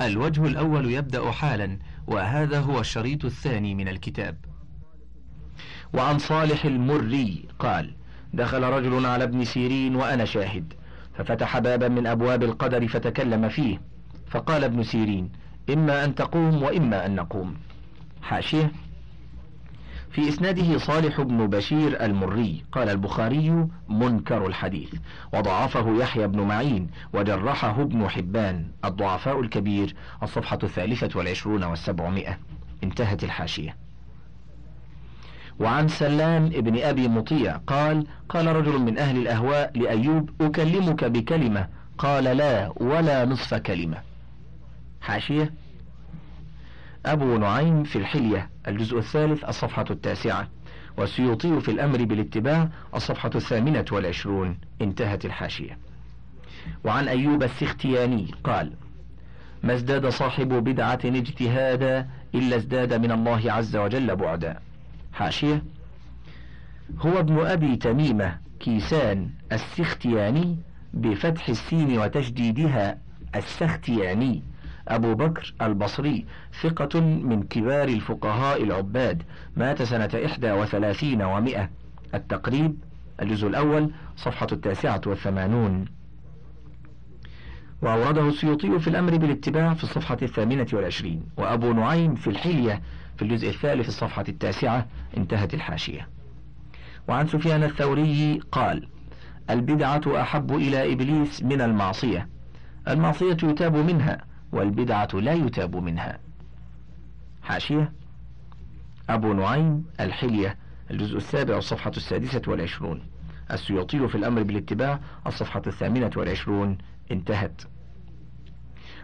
الوجه الأول يبدأ حالا وهذا هو الشريط الثاني من الكتاب. وعن صالح المري قال دخل رجل على ابن سيرين وأنا شاهد ففتح بابا من أبواب القدر فتكلم فيه. فقال ابن سيرين إما أن تقوم وإما أن نقوم. حاشية. في إسناده صالح بن بشير المري قال البخاري منكر الحديث. وضعفه يحيى بن معين وجرحه ابن حبان الضعفاء الكبير الصفحة الثالثة والعشرون والسبعمائة. انتهت الحاشية. وعن سلام ابن أبي مطيع قال قال رجل من أهل الأهواء لأيوب أكلمك بكلمة. قال لا ولا نصف كلمة. حاشية. أبو نعيم في الحلية. الجزء الثالث الصفحة التاسعة. والسيوطي في الأمر بالاتباع الصفحة الثامنة والعشرون. انتهت الحاشية. وعن أيوب السختياني قال ما ازداد صاحب بدعة اجتهادا إلا ازداد من الله عز وجل بعدا. حاشية هو ابن أبي تميمة كيسان السختياني بفتح السين وتشديدها السختياني أبو بكر البصري ثقة من كبار الفقهاء العباد مات سنة إحدى وثلاثين ومائة. التقريب الجزء الأول صفحة التاسعة والثمانون. وأورده السيوطي في الأمر بالاتباع في الصفحة الثامنة والعشرين. وأبو نعيم في الحلية في الجزء الثالث الصفحة التاسعة انتهت الحاشية. وعن سفيان الثوري قال البدعة أحب إلى إبليس من المعصية. المعصية يتاب منها والبدعة لا يتاب منها. حاشية أبو نعيم الحلية الجزء السابع الصفحة السادسة والعشرون. السيوطي في الأمر بالاتباع الصفحة الثامنة والعشرون. انتهت.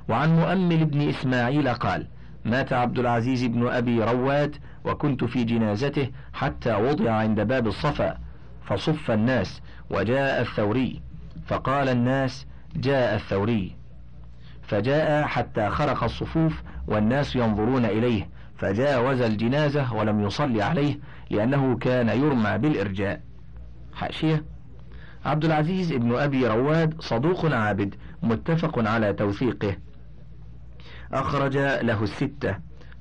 وعن مؤمل بن إسماعيل قال مات عبد العزيز بن أبي رواد وكنت في جنازته حتى وضع عند باب الصفا فصف الناس وجاء الثوري. فقال الناس جاء الثوري. فجاء حتى خرق الصفوف والناس ينظرون إليه فجاوز الجنازة ولم يصلي عليه لأنه كان يرمى بالإرجاء. حاشية. عبد العزيز ابن أبي رواد صدوق عابد متفق على توثيقه. أخرج له الستة.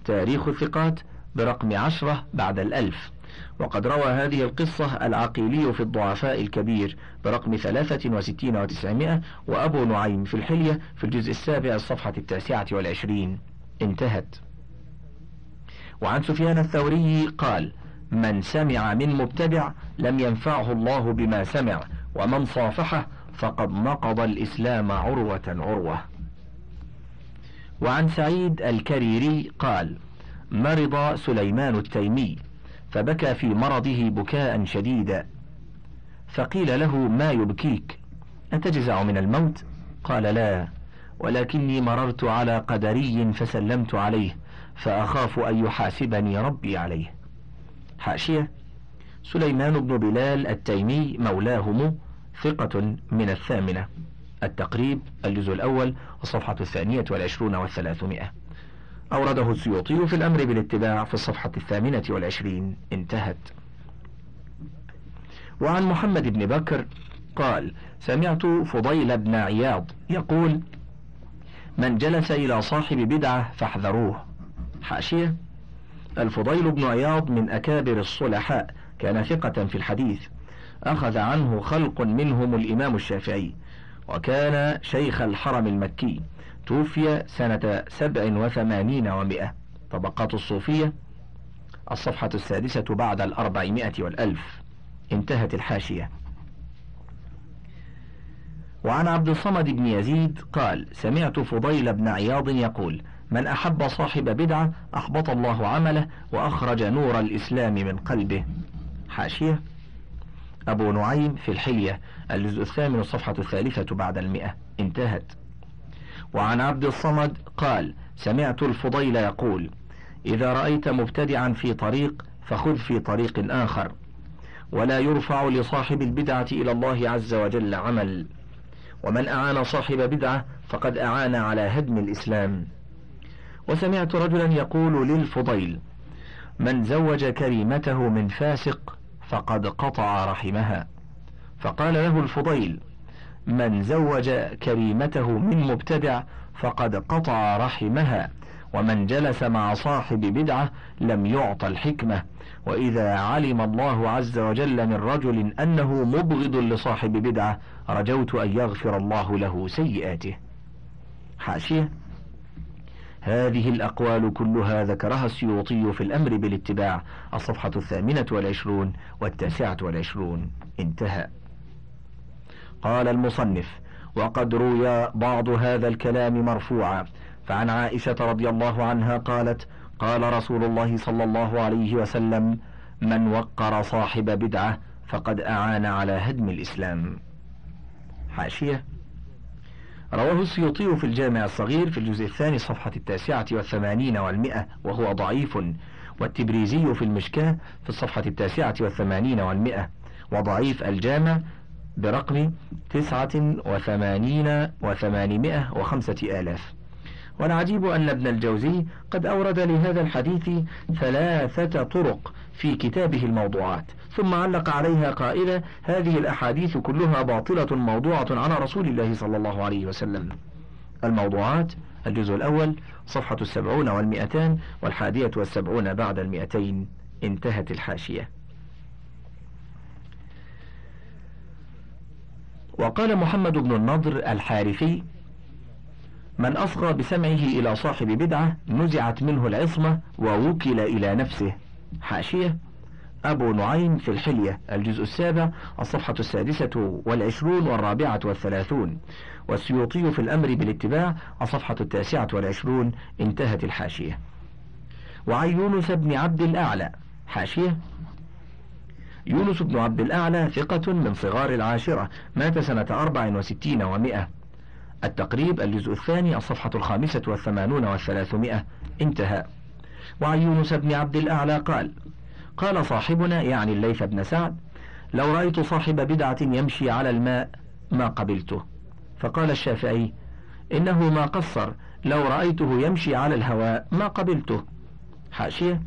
تاريخ الثقات برقم عشرة بعد الألف. وقد روى هذه القصة العقيلي في الضعفاء الكبير برقم ثلاثة وستين وتسعمائة وأبو نعيم في الحلية في الجزء السابع الصفحة التاسعة والعشرين. انتهت. وعن سفيان الثوري قال من سمع من مبتدع لم ينفعه الله بما سمع ومن صافحه فقد نقض الإسلام عروة عروة. وعن سعيد الكريري قال مرض سليمان التيمي فبكى في مرضه بكاء شديدا. فقيل له ما يبكيك؟ أتجزع من الموت؟ قال لا ولكني مررت على قدري فسلمت عليه فأخاف أن يحاسبني ربي عليه. حاشية سليمان بن بلال التيمي مولاهم ثقة من الثامنة. التقريب الجزء الأول الصفحة الثانية والعشرون والثلاثمائة. أورده السيوطي في الأمر بالاتباع في الصفحة الثامنة والعشرين. انتهت. وعن محمد بن بكر قال سمعت فضيل بن عياض يقول من جلس إلى صاحب بدعة فاحذروه. حاشية الفضيل بن عياض من أكابر الصلحاء. كان ثقة في الحديث. أخذ عنه خلق منهم الإمام الشافعي. وكان شيخ الحرم المكي. توفي سنة سبع وثمانين ومائة طبقات الصوفية الصفحة السادسة بعد الأربعمائة والألف. انتهت الحاشية. وعن عبد الصمد بن يزيد قال سمعت فضيل بن عياض يقول من أحب صاحب بدعة أحبط الله عمله وأخرج نور الإسلام من قلبه. حاشية. أبو نعيم في الحلية الجزء الثامن الصفحة الثالثة بعد المئة. انتهت. وعن عبد الصمد قال سمعت الفضيل يقول إذا رأيت مبتدعا في طريق فخذ في طريق آخر. ولا يرفع لصاحب البدعة إلى الله عز وجل عمل. ومن أعان صاحب بدعة فقد أعان على هدم الإسلام. وسمعت رجلا يقول للفضيل من زوج كريمته من فاسق فقد قطع رحمها. فقال له الفضيل من زوج كريمته من مبتدع فقد قطع رحمها ومن جلس مع صاحب بدعة لم يعط الحكمة. وإذا علم الله عز وجل من رجل أنه مبغض لصاحب بدعة رجوت أن يغفر الله له سيئاته. حاشية. هذه الأقوال كلها ذكرها السيوطي في الأمر بالاتباع. الصفحة الثامنة والعشرون والتاسعة والعشرون انتهى. قال المصنف وقد روي بعض هذا الكلام مرفوعا. فعن عائشة رضي الله عنها قالت قال رسول الله صلى الله عليه وسلم من وقر صاحب بدعة فقد أعان على هدم الإسلام. حاشية. رواه السيوطي في الجامع الصغير في الجزء الثاني صفحة التاسعة والثمانين والمئة وهو ضعيف والتبريزي في المشكاة في الصفحة التاسعة والثمانين والمئة وضعيف الجامع برقم تسعة وثمانين وثمانمائة وخمسة آلاف. والعجيب أن ابن الجوزي قد أورد لهذا الحديث ثلاثة طرق في كتابه الموضوعات ثم علق عليها قائلا هذه الأحاديث كلها باطلة موضوعة على رسول الله صلى الله عليه وسلم. الموضوعات الجزء الأول صفحة السبعون والمئتان والحادية والسبعون بعد المئتين انتهت الحاشية. وقال محمد بن النضر الحارثي من أصغى بسمعه إلى صاحب بدعة نزعت منه العصمة ووكل إلى نفسه. حاشية أبو نعيم في الحلية الجزء السابع الصفحة السادسة والعشرون والرابعة والثلاثون. والسيوطي في الأمر بالاتباع الصفحة التاسعة والعشرون انتهت الحاشية. وعن يونس بن عبد الأعلى. حاشية يونس بن عبد الأعلى ثقة من صغار العاشرة مات سنة أربع وستين ومائة. التقريب الجزء الثاني الصفحة الخامسة والثمانون والثلاثمائة. انتهى. وعن يونس بن عبد الأعلى قال قال صاحبنا يعني الليث بن سعد لو رأيت صاحب بدعة يمشي على الماء ما قبلته. فقال الشافعي إنه ما قصر لو رأيته يمشي على الهواء ما قبلته. حاشية.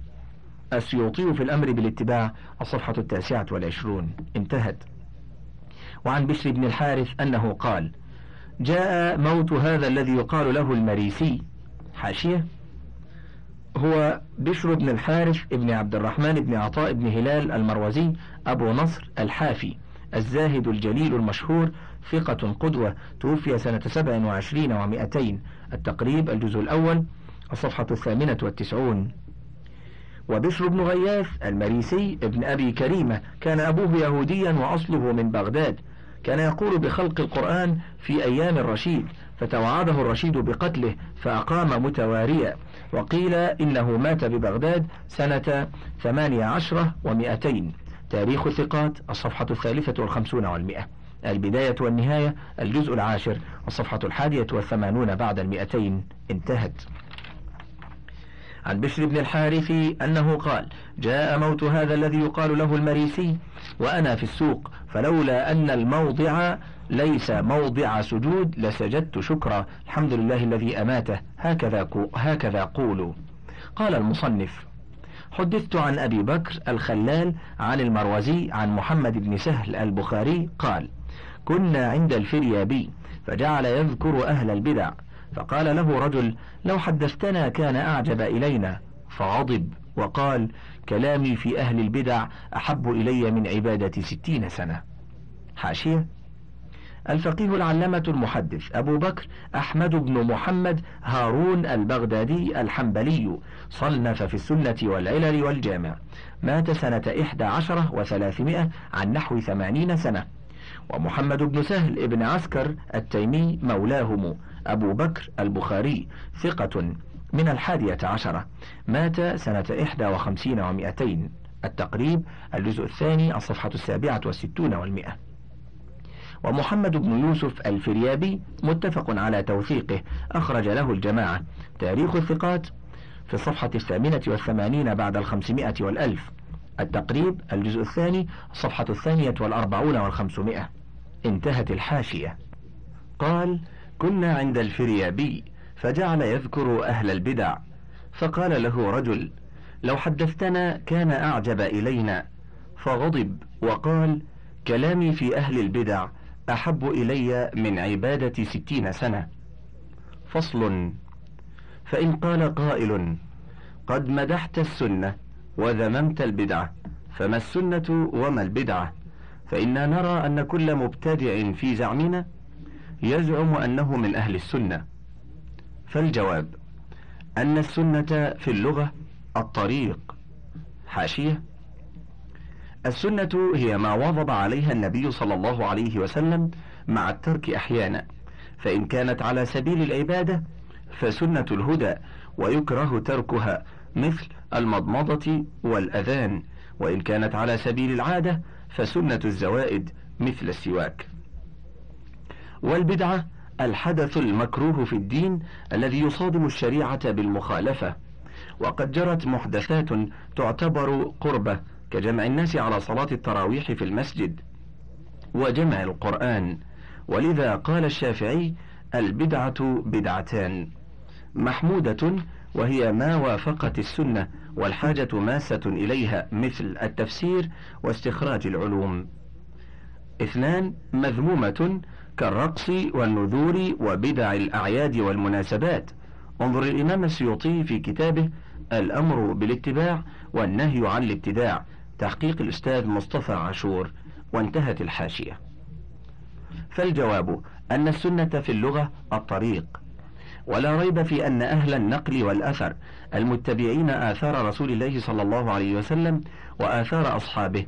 السيوطي في الأمر بالاتباع الصفحة التاسعة والعشرون. انتهت. وعن بشر بن الحارث أنه قال جاء موت هذا الذي يقال له المريسي. حاشية. هو بشر بن الحارث بن عبد الرحمن بن عطاء بن هلال المروزي أبو نصر الحافي الزاهد الجليل المشهور ثقة قدوة توفي سنة سبع وعشرين ومائتين. التقريب الجزء الأول الصفحة الثامنة والتسعون. وبشر بن غياث المريسي ابن أبي كريمة كان أبوه يهوديا وأصله من بغداد. كان يقول بخلق القرآن في أيام الرشيد فتوعده الرشيد بقتله فأقام متواريا. وقيل إنه مات ببغداد سنة ثمانية عشرة ومئتين. تاريخ الثقات الصفحة الثالثة والخمسون والمئة. البداية والنهاية الجزء العاشر الصفحة الحادية والثمانون بعد المئتين. انتهت. عن بشر بن الحارث أنه قال جاء موت هذا الذي يقال له المريسي وأنا في السوق فلولا أن الموضع ليس موضع سجود لسجدت شكرا. الحمد لله الذي أماته. هكذا هكذا قولوا. قال المصنف حدثت عن أبي بكر الخلال عن المروزي عن محمد بن سهل البخاري قال كنا عند الفريابي فجعل يذكر أهل البدع فقال له رجل لو حدثتنا كان أعجب إلينا. فغضب وقال كلامي في أهل البدع أحب إلي من عبادة ستين سنة. حاشية. الفقيه العلامة المحدث أبو بكر أحمد بن محمد هارون البغدادي الحنبلي صنف في السنة والعلل والجامع مات سنة إحدى عشرة وثلاثمائة عن نحو ثمانين سنة ومحمد بن سهل ابن عسكر التيمي مولاهم أبو بكر البخاري ثقة من الحادية عشرة مات سنة إحدى وخمسين ومائتين التقريب الجزء الثاني الصفحة السابعة والستون والمئة. ومحمد بن يوسف الفريابي متفق على توثيقه أخرج له الجماعة. تاريخ الثقات في الصفحة الثامنة والثمانين بعد الخمسمائة والألف. التقريب الجزء الثاني الصفحة الثانية والأربعون والخمسمائة. انتهت الحاشية. قال كنا عند الفريابي فجعل يذكر أهل البدع. فقال له رجل لو حدثتنا كان أعجب إلينا. فغضب وقال كلامي في أهل البدع أحب إلي من عبادة ستين سنة. فصل. فإن قال قائل قد مدحت السنة وذممت البدعة فما السنة وما البدعة فإنا نرى أن كل مبتدع في زعمنا يزعم أنه من أهل السنة. فالجواب أن السنة في اللغة الطريق. حاشية. السنة هي ما واظب عليها النبي صلى الله عليه وسلم مع الترك أحيانا. فإن كانت على سبيل العبادة فسنة الهدى ويكره تركها مثل المضمضة والأذان. وإن كانت على سبيل العادة فسنة الزوائد مثل السواك. والبدعة الحدث المكروه في الدين الذي يصادم الشريعة بالمخالفة. وقد جرت محدثات تعتبر قربة كجمع الناس على صلاة التراويح في المسجد. وجمع القرآن. ولذا قال الشافعي البدعة بدعتان. محمودة وهي ما وافقت السنة والحاجة ماسة إليها مثل التفسير واستخراج العلوم. اثنان مذمومة كالرقص والنذور وبدع الأعياد والمناسبات. انظر الإمام السيوطي في كتابه الأمر بالاتباع والنهي عن الابتداع تحقيق الأستاذ مصطفى عاشور وانتهت الحاشية. فالجواب أن السنة في اللغة الطريق ولا ريب في أن أهل النقل والأثر المتبعين آثار رسول الله صلى الله عليه وسلم وآثار أصحابه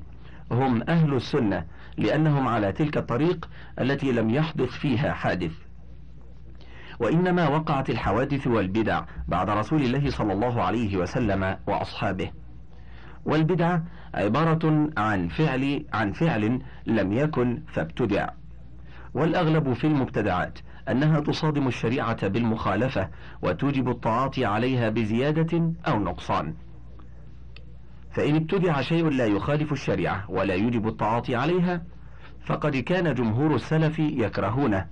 هم أهل السنة لأنهم على تلك الطريق التي لم يحدث فيها حادث. وإنما وقعت الحوادث والبدع بعد رسول الله صلى الله عليه وسلم وأصحابه. والبدعة عبارة عن فعل عن فعل لم يكن فابتدع. والأغلب في المبتدعات أنها تصادم الشريعة بالمخالفة وتوجب التعاطي عليها بزيادة أو نقصان. فإن ابتدع شيء لا يخالف الشريعة ولا يوجب التعاطي عليها فقد كان جمهور السلف يكرهونه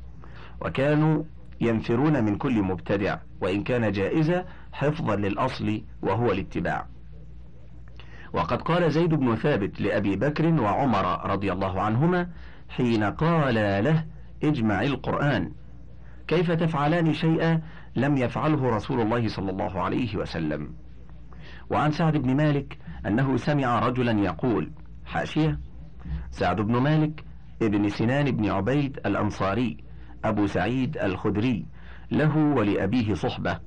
وكانوا ينفرون من كل مبتدع وإن كان جائزا حفظا للأصل وهو الاتباع. وقد قال زيد بن ثابت لأبي بكر وعمر رضي الله عنهما حين قال له اجمع القرآن كيف تفعلان شيئا لم يفعله رسول الله صلى الله عليه وسلم وعن سعد بن مالك أنه سمع رجلا يقول حاشية سعد بن مالك ابن سنان بن عبيد الأنصاري أبو سعيد الخدري له ولأبيه صحبة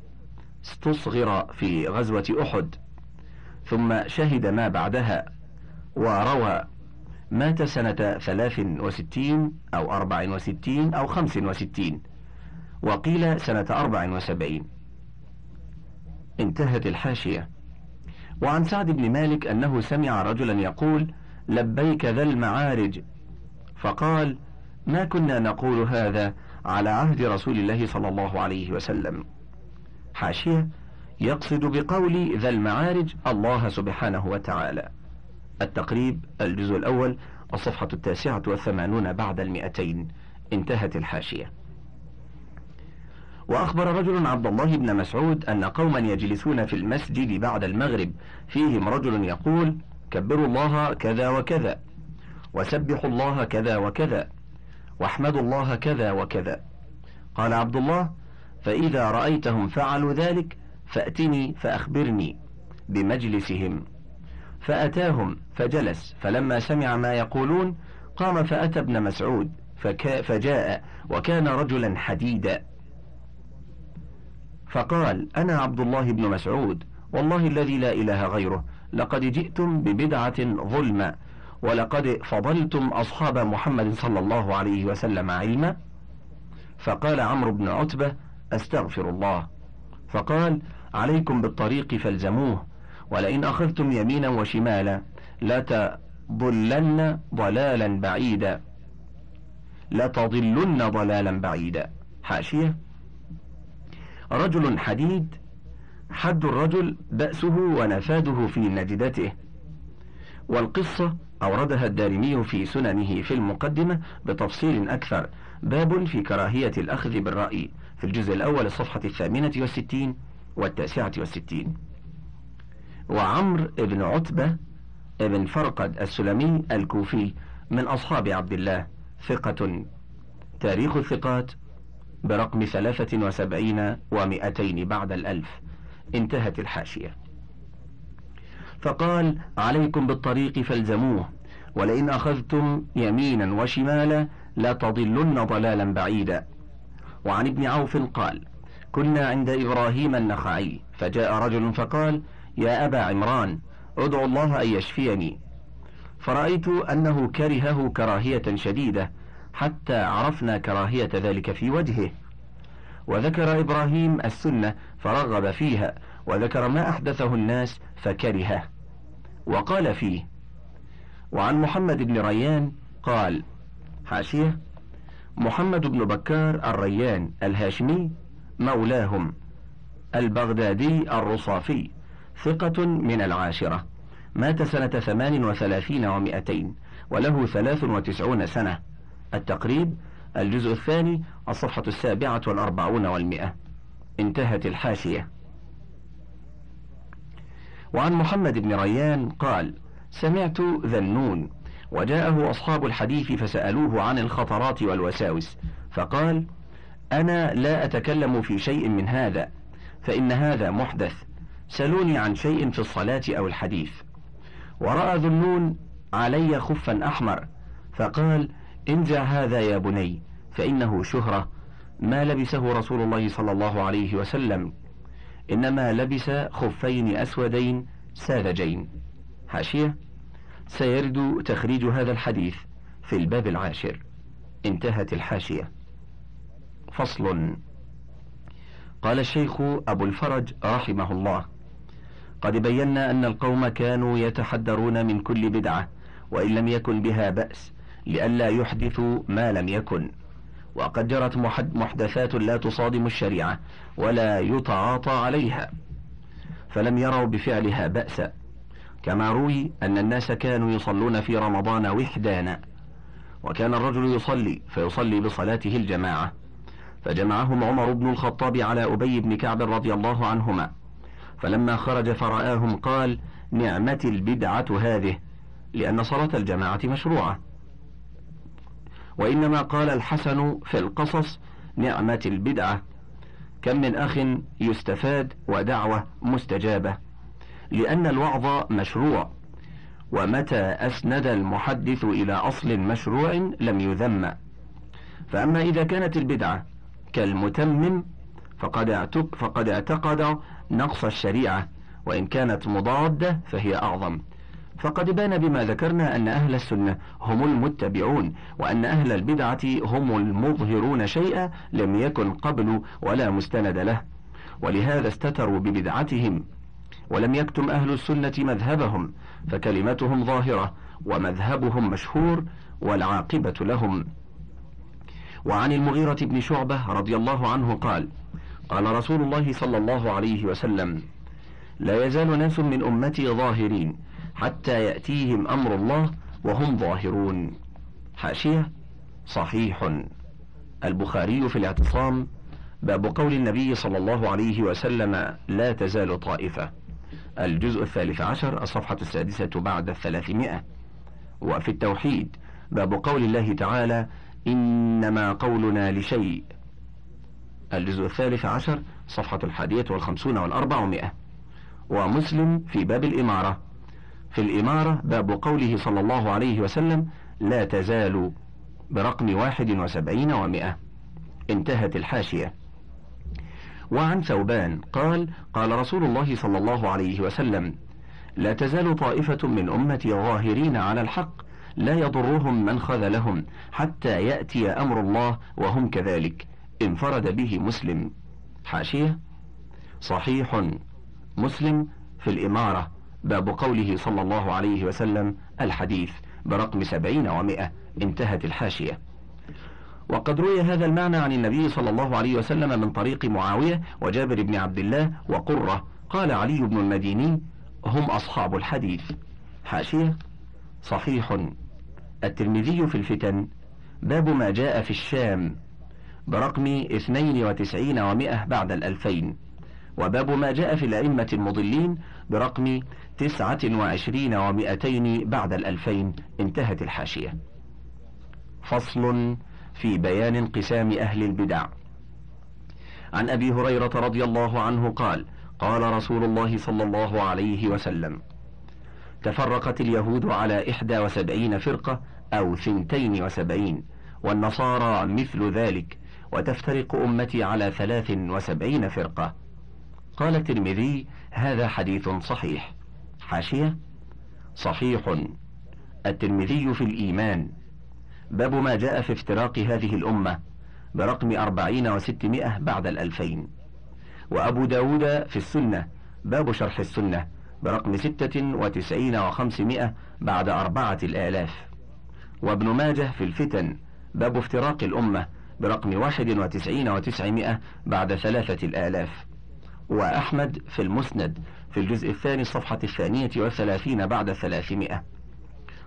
استصغر في غزوة أحد ثم شهد ما بعدها وروى مات سنة ثلاث وستين أو أربع وستين أو خمس وستين وقيل سنة أربع وسبعين. انتهت الحاشية. وعن سعد بن مالك أنه سمع رجلا يقول لبيك ذا المعارج. فقال ما كنا نقول هذا على عهد رسول الله صلى الله عليه وسلم. حاشية يقصد بقول ذا المعارج الله سبحانه وتعالى. التقريب الجزء الأول الصفحة التاسعة والثمانون بعد المئتين. انتهت الحاشية. وأخبر رجل عبد الله بن مسعود أن قوما يجلسون في المسجد بعد المغرب. فيهم رجل يقول كبروا الله كذا وكذا وسبحوا الله كذا وكذا واحمدوا الله كذا وكذا. قال عبد الله فإذا رأيتهم فعلوا ذلك فأتني فأخبرني بمجلسهم. فأتاهم فجلس. فلما سمع ما يقولون قام فأتى ابن مسعود فجاء وكان رجلا حديدا. فقال أنا عبد الله بن مسعود والله الذي لا إله غيره لقد جئتم ببدعة ظلمة ولقد فضلتم أصحاب محمد صلى الله عليه وسلم علما. فقال عمرو بن عتبة أستغفر الله. فقال عليكم بالطريق فالزموه ولئن أخذتم يمينا وشمالا لتضلن ضلالا بعيدا. لتضلن ضلالا بعيدا. حاشية. رجل حديد حد الرجل بأسه ونفاده في نجدته. والقصة أوردها الدارمي في سننه في المقدمة بتفصيل أكثر. باب في كراهية الأخذ بالرأي في الجزء الأول الصفحة الثامنة والستين والتاسعة والستين. وعمر بن عتبة بن فرقد السلمي الكوفي من أصحاب عبد الله ثقة تاريخ الثقات برقم ثلاثة وسبعين ومئتين بعد الألف. انتهت الحاشية. فقال عليكم بالطريق فالزموه ولئن أخذتم يمينا وشمالا لتضلن ضلالا بعيدا. وعن ابن عوف قال كنا عند إبراهيم النخعي. فجاء رجل فقال يا أبا عمران ادعو الله أن يشفيني. فرأيت أنه كرهه كراهية شديدة حتى عرفنا كراهية ذلك في وجهه. وذكر إبراهيم السنة فرغب فيها وذكر ما أحدثه الناس فكرهه وقال فيه وعن محمد بن ريان قال حاشية محمد بن بكار الريان الهاشمي مولاهم البغدادي الرصافي ثقة من العاشرة مات سنة ثمان وثلاثين ومائتين وله ثلاث وتسعون سنة. التقريب الجزء الثاني الصفحة السابعة والأربعون والمئة. انتهت الحاشية. وعن محمد بن ريان قال سمعت ذنون. وجاءه أصحاب الحديث فسألوه عن الخطرات والوساوس. فقال أنا لا أتكلم في شيء من هذا فإن هذا محدث. سلوني عن شيء في الصلاة أو الحديث. ورأى ذنون علي خفا أحمر فقال انزع هذا يا بني فإنه شهرة. ما لبسه رسول الله صلى الله عليه وسلم؟ إنما لبس خفين أسودين ساذجين. حاشية. سيرد تخريج هذا الحديث في الباب العاشر. انتهت الحاشية. فصل. قال الشيخ أبو الفرج رحمه الله قد بينا أن القوم كانوا يتحدرون من كل بدعة وإن لم يكن بها بأس. لئلا يحدثوا ما لم يكن. وقد جرت محدثات لا تصادم الشريعة ولا يتعاطى عليها. فلم يروا بفعلها بأسا كما روي أن الناس كانوا يصلون في رمضان وحدانا. وكان الرجل يصلي فيصلي بصلاته الجماعة. فجمعهم عمر بن الخطاب على أبي بن كعب رضي الله عنهما. فلما خرج فرآهم قال نعمة البدعة هذه لأن صلاة الجماعة مشروعة. وإنما قال الحسن في القصص نعمة البدعة. كم من أخ يستفاد ودعوة مستجابة. لأن الوعظ مشروع. ومتى أسند المحدث إلى أصل مشروع لم يذم. فأما إذا كانت البدعة كالمتمم فقد اعتق فقد اعتقد نقص الشريعة. وإن كانت مضادة فهي أعظم. فقد بان بما ذكرنا أن أهل السنة هم المتبعون وأن أهل البدعة هم المظهرون شيئا لم يكن قبل ولا مستند له. ولهذا استتروا ببدعتهم ولم يكتم أهل السنة مذهبهم فكلمتهم ظاهرة ومذهبهم مشهور والعاقبة لهم. وعن المغيرة بن شعبة رضي الله عنه قال قال رسول الله صلى الله عليه وسلم لا يزال ناس من أمتي ظاهرين حتى يأتيهم أمر الله وهم ظاهرون. حاشية صحيح. البخاري في الاعتصام باب قول النبي صلى الله عليه وسلم لا تزال طائفة. الجزء الثالث عشر الصفحة السادسة بعد الثلاثمائة. وفي التوحيد باب قول الله تعالى إنما قولنا لشيء. الجزء الثالث عشر صفحة الحادية والخمسون والأربعمائة. ومسلم في باب الإمارة في الإمارة باب قوله صلى الله عليه وسلم لا تزال برقم واحد وسبعين ومائة انتهت الحاشية. وعن ثوبان قال قال رسول الله صلى الله عليه وسلم لا تزال طائفة من أمتي ظاهرين على الحق لا يضرهم من خذلهم حتى يأتي أمر الله وهم كذلك. انفرد به مسلم. حاشية صحيح مسلم في الإمارة. باب قوله صلى الله عليه وسلم الحديث برقم سبعين ومائة انتهت الحاشية. وقد روي هذا المعنى عن النبي صلى الله عليه وسلم من طريق معاوية وجابر بن عبد الله وقرة. قال علي بن المديني هم أصحاب الحديث. حاشية صحيح. الترمذي في الفتن باب ما جاء في الشام برقم اثنين وتسعين ومائة بعد الألفين. وباب ما جاء في الأئمة المضلين برقم تسعة وعشرين ومائتين بعد الألفين انتهت الحاشية. فصل في بيان انقسام أهل البدع. عن أبي هريرة رضي الله عنه قال قال رسول الله صلى الله عليه وسلم تفرقت اليهود على إحدى وسبعين فرقة أو ثنتين وسبعين والنصارى مثل ذلك وتفترق أمتي على ثلاث وسبعين فرقة. قال الترمذي هذا حديث صحيح. حاشية. صحيح. الترمذي في الإيمان. باب ما جاء في افتراق هذه الأمة برقم أربعين وستمائة بعد الألفين. وأبو داود في السنة. باب شرح السنة برقم ستة وتسعين وخمسمائة بعد أربعة الآلاف. وابن ماجه في الفتن. باب افتراق الأمة برقم واحد وتسعين وتسعمائة بعد ثلاثة الآلاف. وأحمد في المسند في الجزء الثاني الصفحة الثانية والثلاثين بعد ثلاثمائة.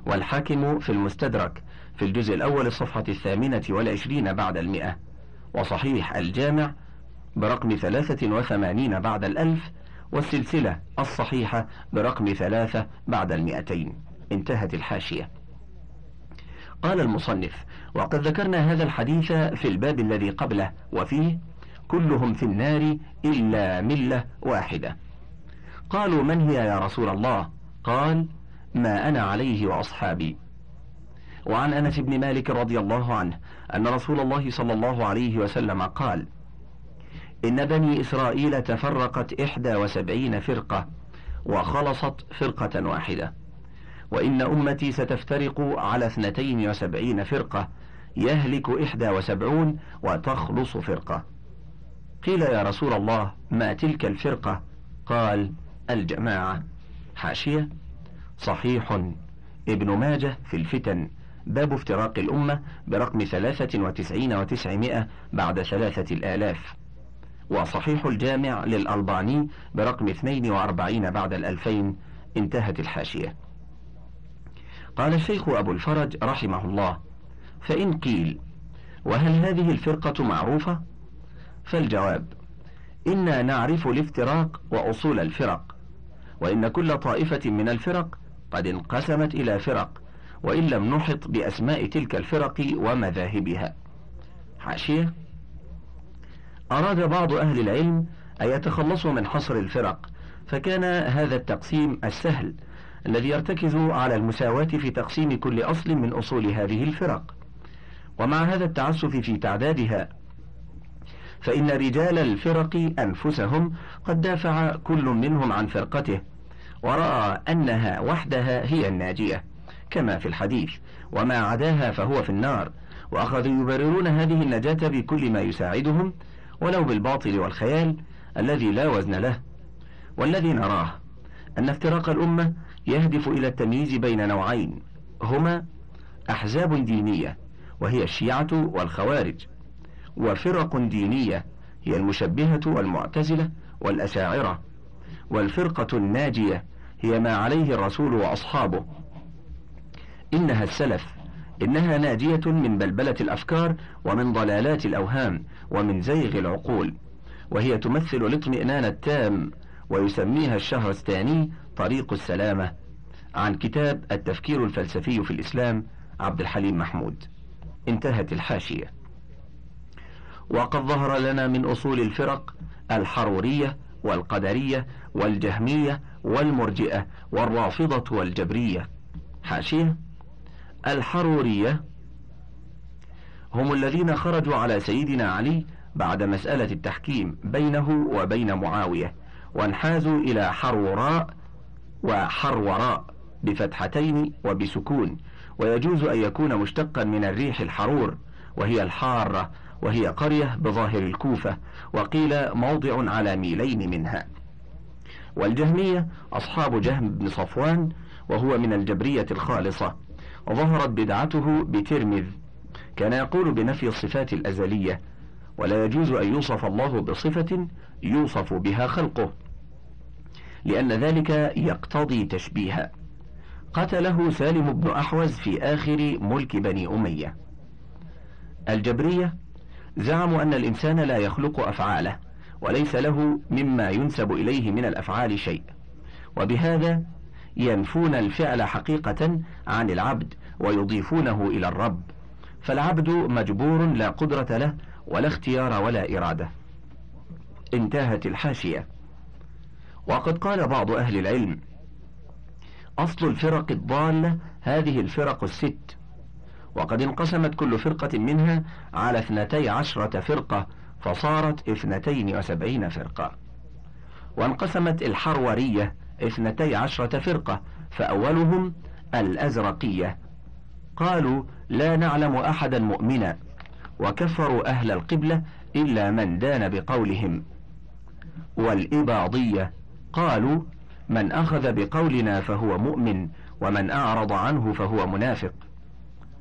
والحاكم في المستدرك في الجزء الأول الصفحة الثامنة والعشرين بعد المئة. وصحيح الجامع برقم ثلاثة وثمانين بعد الألف والسلسلة الصحيحة برقم ثلاثة بعد المئتين. انتهت الحاشية. قال المصنف وقد ذكرنا هذا الحديث في الباب الذي قبله وفيه كلهم في النار إلا ملة واحدة. قالوا من هي يا رسول الله؟ قال ما أنا عليه وأصحابي. وعن أنس بن مالك رضي الله عنه أن رسول الله صلى الله عليه وسلم قال إن بني إسرائيل تفرقت إحدى وسبعين فرقة وخلصت فرقة واحدة وإن أمتي ستفترق على اثنتين وسبعين فرقة يهلك إحدى وسبعون وتخلص فرقة. قيل يا رسول الله ما تلك الفرقة؟ قال الجماعة. حاشية. صحيح. ابن ماجه في الفتن. باب افتراق الأمة برقم ثلاثة وتسعين وتسعمائة بعد ثلاثة الآلاف. وصحيح الجامع للألباني برقم اثنين وأربعين بعد الألفين. انتهت الحاشية. قال الشيخ أبو الفرج رحمه الله فإن قيل وهل هذه الفرقة معروفة؟ فالجواب إنا نعرف الافتراق وأصول الفرق وإن كل طائفة من الفرق قد انقسمت إلى فرق وإن لم نحط بأسماء تلك الفرق ومذاهبها. حاشية؟ أراد بعض أهل العلم أن يتخلصوا من حصر الفرق فكان هذا التقسيم السهل الذي يرتكز على المساواة في تقسيم كل أصل من أصول هذه الفرق. ومع هذا التعسف في تعدادها فإن رجال الفرق أنفسهم قد دافع كل منهم عن فرقته ورأى أنها وحدها هي الناجية كما في الحديث وما عداها فهو في النار وأخذوا يبررون هذه النجاة بكل ما يساعدهم ولو بالباطل والخيال الذي لا وزن له. والذي نراه أن افتراق الأمة يهدف إلى التمييز بين نوعين هما أحزاب دينية وهي الشيعة والخوارج. وفرق دينية هي المشبهة والمعتزلة والأشاعرة والفرقة الناجية هي ما عليه الرسول وأصحابه. إنها السلف إنها ناجية من بلبلة الأفكار ومن ضلالات الأوهام ومن زيغ العقول وهي تمثل الاطمئنان التام ويسميها الشهرستاني طريق السلامة. عن كتاب التفكير الفلسفي في الإسلام عبد الحليم محمود. انتهت الحاشية. وقد ظهر لنا من أصول الفرق الحرورية والقدرية والجهمية والمرجئة والرافضة والجبرية. حاشية. الحرورية هم الذين خرجوا على سيدنا علي بعد مسألة التحكيم بينه وبين معاوية وانحازوا إلى حروراء وحروراء بفتحتين وبسكون ويجوز أن يكون مشتقا من الريح الحرور وهي الحارة وهي قرية بظاهر الكوفة وقيل موضع على ميلين منها. والجهمية أصحاب جهم بن صفوان وهو من الجبرية الخالصة. وظهرت بدعته بترمذ. كان يقول بنفي الصفات الأزلية ولا يجوز أن يوصف الله بصفة يوصف بها خلقه لأن ذلك يقتضي تشبيها. قتله سالم بن أحوز في آخر ملك بني أمية. الجبرية زعموا أن الإنسان لا يخلق أفعاله وليس له مما ينسب إليه من الأفعال شيء. وبهذا ينفون الفعل حقيقة عن العبد ويضيفونه إلى الرب. فالعبد مجبور لا قدرة له ولا اختيار ولا إرادة. انتهت الحاشية. وقد قال بعض أهل العلم أصل الفرق الضالة هذه الفرق الست. وقد انقسمت كل فرقة منها على اثنتي عشرة فرقة فصارت اثنتين وسبعين فرقة. وانقسمت الحرورية اثنتي عشرة فرقة فأولهم الأزرقية. قالوا لا نعلم أحدا مؤمنا. وكفروا أهل القبلة إلا من دان بقولهم. والإباضية قالوا من أخذ بقولنا فهو مؤمن ومن أعرض عنه فهو منافق.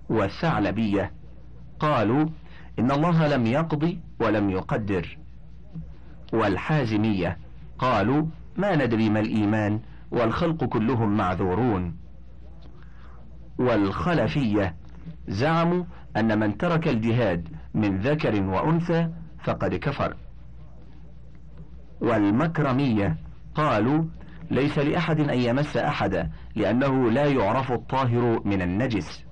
والثعلبية. قالوا إن الله لم يقضي ولم يقدر. والحازمية. قالوا ما ندري ما الإيمان والخلق كلهم معذورون. والخلفية. زعموا أن من ترك الجهاد من ذكر وأنثى فقد كفر. والمكرمية. قالوا ليس لأحد أن يمس أحدا لأنه لا يعرف الطاهر من النجس.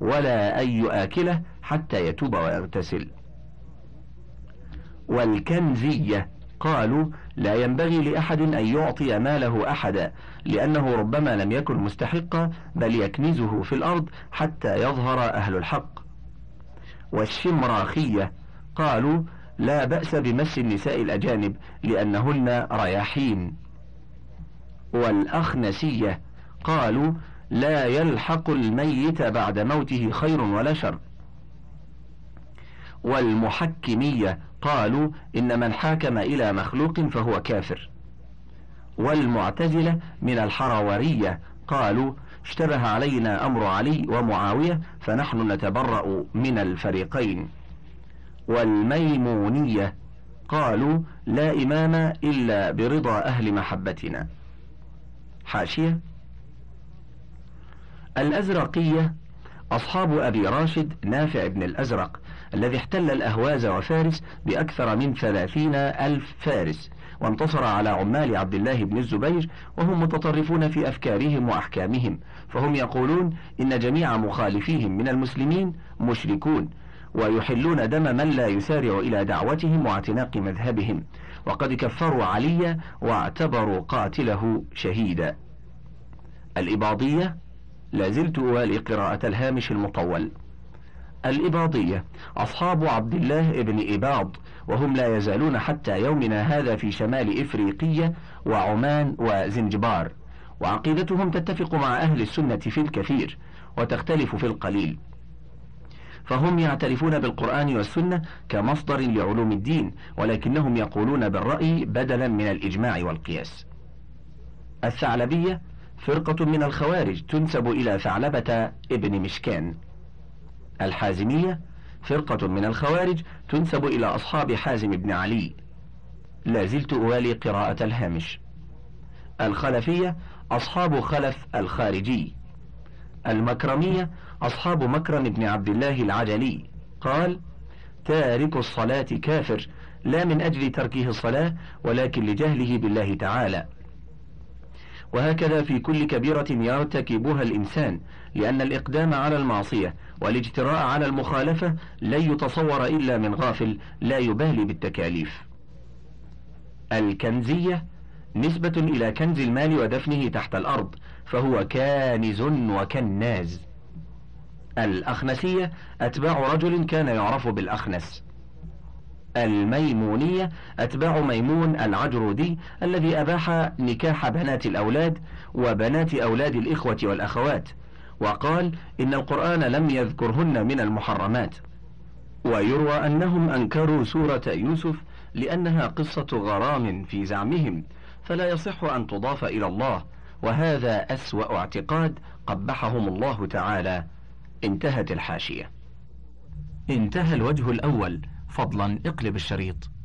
ولا أن يآكله حتى يتوب ويغتسل. والكنزية قالوا لا ينبغي لأحد أن يعطي ماله أحدا لأنه ربما لم يكن مستحقا بل يكنزه في الأرض حتى يظهر أهل الحق. والشمراخية قالوا لا بأس بمس النساء الأجانب لأنهن رياحين. والأخنسية قالوا لا يلحق الميت بعد موته خير ولا شر. والمحكمية قالوا إن من حاكم إلى مخلوق فهو كافر. والمعتزلة من الحرورية قالوا اشتبه علينا أمر علي ومعاوية فنحن نتبرأ من الفريقين. والميمونية قالوا لا إمام إلا برضا أهل محبتنا. حاشية؟ الأزرقية أصحاب أبي راشد نافع بن الأزرق الذي احتل الأهواز وفارس بأكثر من ثلاثين ألف فارس وانتصر على عمال عبد الله بن الزبير وهم متطرفون في أفكارهم وأحكامهم فهم يقولون إن جميع مخالفيهم من المسلمين مشركون ويحلون دم من لا يسارع إلى دعوتهم واعتناق مذهبهم وقد كفروا علي واعتبروا قاتله شهيدا. الإباضية لازلت أوالي قراءة الهامش المطول. الإباضية. أصحاب عبد الله بن إباض وهم لا يزالون حتى يومنا هذا في شمال إفريقية وعمان وزنجبار. وعقيدتهم تتفق مع أهل السنة في الكثير وتختلف في القليل. فهم يعترفون بالقرآن والسنة كمصدر لعلوم الدين ولكنهم يقولون بالرأي بدلا من الإجماع والقياس. الثعلبية. فرقة من الخوارج تنسب إلى ثعلبة ابن مشكان. الحازمية فرقة من الخوارج تنسب إلى أصحاب حازم بن علي. لا زلت أوالي قراءة الهامش. الخلفية أصحاب خلف الخارجي. المكرمية أصحاب مكرم بن عبد الله العجلي. قال تارك الصلاة كافر لا من أجل تركه الصلاة ولكن لجهله بالله تعالى. وهكذا في كل كبيرة يرتكبها الإنسان لأن الإقدام على المعصية والاجتراء على المخالفة لن يتصور إلا من غافل لا يبالي بالتكاليف. الكنزية نسبة إلى كنز المال ودفنه تحت الأرض فهو كانز وكناز. الأخنسية أتباع رجل كان يعرف بالأخنس. الميمونية أتباع ميمون العجرودي الذي أباح نكاح بنات الأولاد وبنات أولاد الإخوة والأخوات. وقال إن القرآن لم يذكرهن من المحرمات. ويروى أنهم أنكروا سورة يوسف لأنها قصة غرام في زعمهم فلا يصح أن تضاف إلى الله. وهذا أسوأ اعتقاد قبحهم الله تعالى. انتهت الحاشية. انتهى الوجه الأول. فضلا اقلب الشريط.